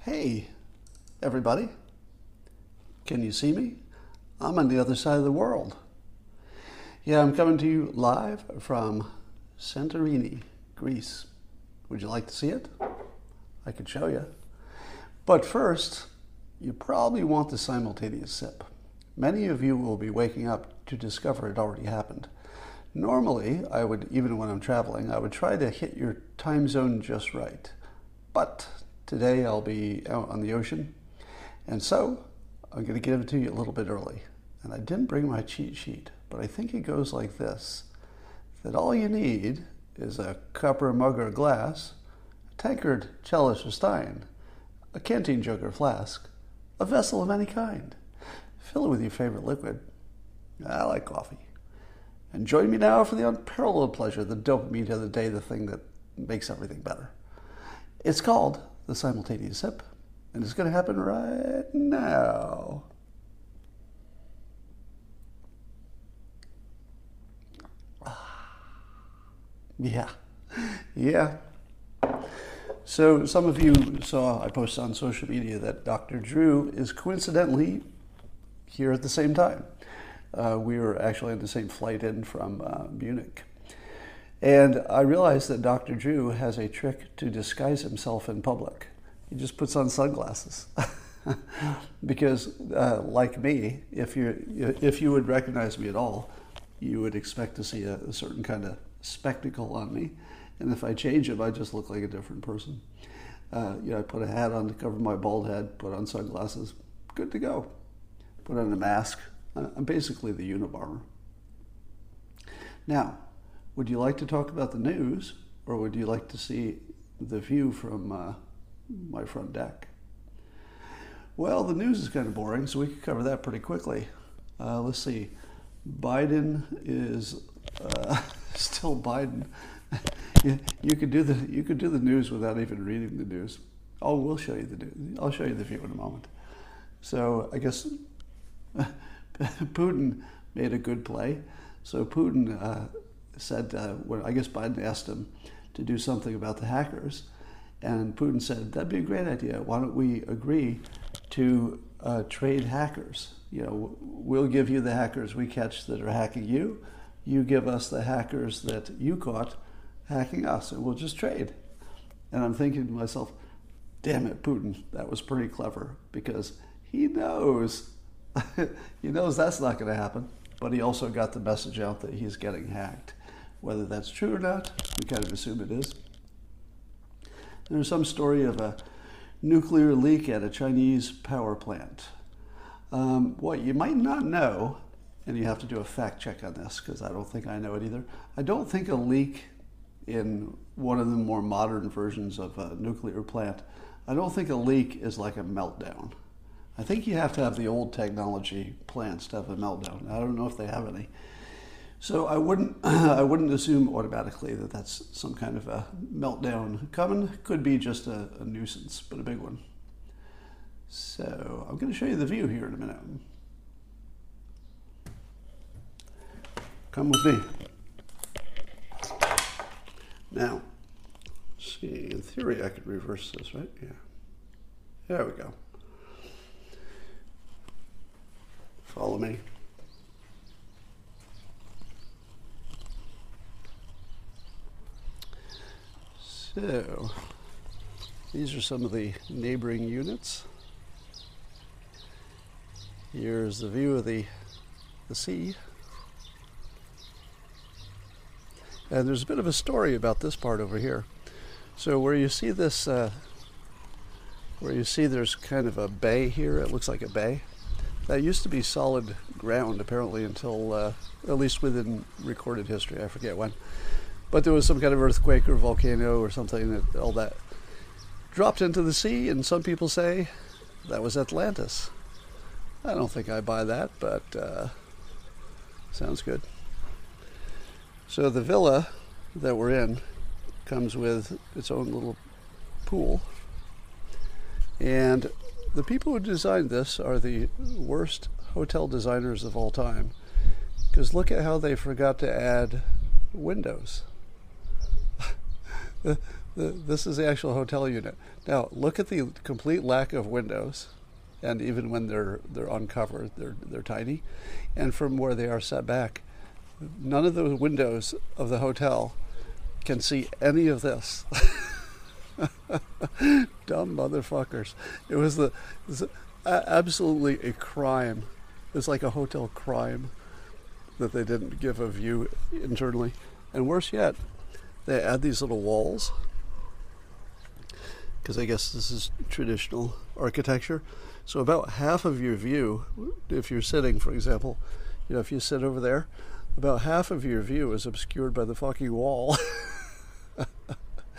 Hey, everybody. Can you see me? I'm on the other side of the world. Yeah, I'm coming to you live from Santorini, Greece. Would you like to see it? I could show you. But first, you probably want the simultaneous sip. Many of you will be waking up to discover it already happened. Normally, I would, even when I'm traveling, I would try to hit your time zone just right. But today I'll be out on the ocean, and so I'm going to give it to you a little bit early. And I didn't bring my cheat sheet, but I think it goes like this that all you need is a cup or mug or glass, a tankard, chalice or stein, a canteen jug or flask, a vessel of any kind. Fill it with your favorite liquid. I like coffee. And join me now for the unparalleled pleasure, the dopamine of the day, the thing that makes everything better. It's called the simultaneous sip, and it's going to happen right now. Yeah, yeah. So some of you saw I posted on social media that Dr. Drew is coincidentally here at the same time. Uh, we were actually on the same flight in from uh, Munich. And I realized that Dr. Drew has a trick to disguise himself in public. He just puts on sunglasses. because, uh, like me, if you if you would recognize me at all, you would expect to see a, a certain kind of spectacle on me. And if I change it, I just look like a different person. Uh, you know, I put a hat on to cover my bald head, put on sunglasses, good to go. Put on a mask. I'm basically the Unabomber. Now, would you like to talk about the news, or would you like to see the view from uh, my front deck? Well, the news is kind of boring, so we could cover that pretty quickly. Uh, let's see. Biden is uh, still Biden. you, you could do the you could do the news without even reading the news. Oh, we'll show you the news. I'll show you the view in a moment. So I guess Putin made a good play. So Putin uh, said, uh, when I guess Biden asked him to do something about the hackers, and Putin said that'd be a great idea. Why don't we agree to uh, trade hackers? You know, we'll give you the hackers we catch that are hacking you. You give us the hackers that you caught hacking us, and we'll just trade. And I'm thinking to myself, damn it, Putin, that was pretty clever because he knows he knows that's not going to happen, but he also got the message out that he's getting hacked. Whether that's true or not, we kind of assume it is. There's some story of a nuclear leak at a Chinese power plant. Um, what you might not know, and you have to do a fact check on this because I don't think I know it either. I don't think a leak in one of the more modern versions of a nuclear plant, I don't think a leak is like a meltdown. I think you have to have the old technology plants to have a meltdown. I don't know if they have any. So I wouldn't, I wouldn't assume automatically that that's some kind of a meltdown coming. Could be just a, a nuisance, but a big one. So I'm going to show you the view here in a minute. Come with me. Now, see, in theory I could reverse this, right? Yeah. There we go. Follow me. So, these are some of the neighboring units. Here's the view of the, the sea. And there's a bit of a story about this part over here. So where you see this, uh, where you see there's kind of a bay here, it looks like a bay. That used to be solid ground, apparently, until uh, at least within recorded history. I forget when. But there was some kind of earthquake or volcano or something that all that dropped into the sea, and some people say that was Atlantis. I don't think I buy that, but uh, sounds good. So the villa that we're in comes with its own little pool, and the people who designed this are the worst hotel designers of all time. Because look at how they forgot to add windows. this is the actual hotel unit. Now, look at the complete lack of windows, and even when they're they're uncovered, they're they're tiny, and from where they are set back, none of the windows of the hotel can see any of this. Dumb motherfuckers! It was the it was absolutely a crime. It was like a hotel crime that they didn't give a view internally, and worse yet, they add these little walls because I guess this is traditional architecture. So about half of your view, if you're sitting, for example, you know, if you sit over there, about half of your view is obscured by the fucking wall.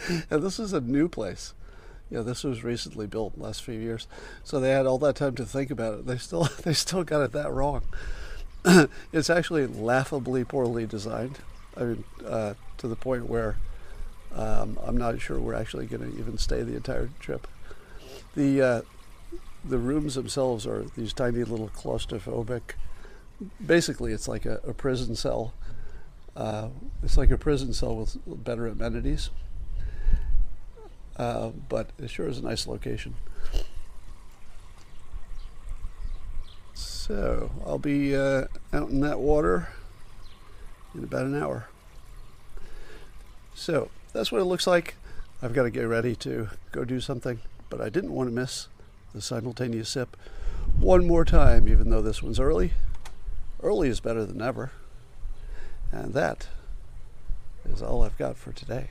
and this is a new place. Yeah, this was recently built last few years, so they had all that time to think about it. They still they still got it that wrong. it's actually laughably poorly designed. I mean, uh, to the point where um, I'm not sure we're actually going to even stay the entire trip. The uh, the rooms themselves are these tiny little claustrophobic. Basically, it's like a, a prison cell. Uh, it's like a prison cell with better amenities. Uh, but it sure is a nice location. So I'll be uh, out in that water in about an hour. So that's what it looks like. I've got to get ready to go do something, but I didn't want to miss the simultaneous sip one more time, even though this one's early. Early is better than never. And that is all I've got for today.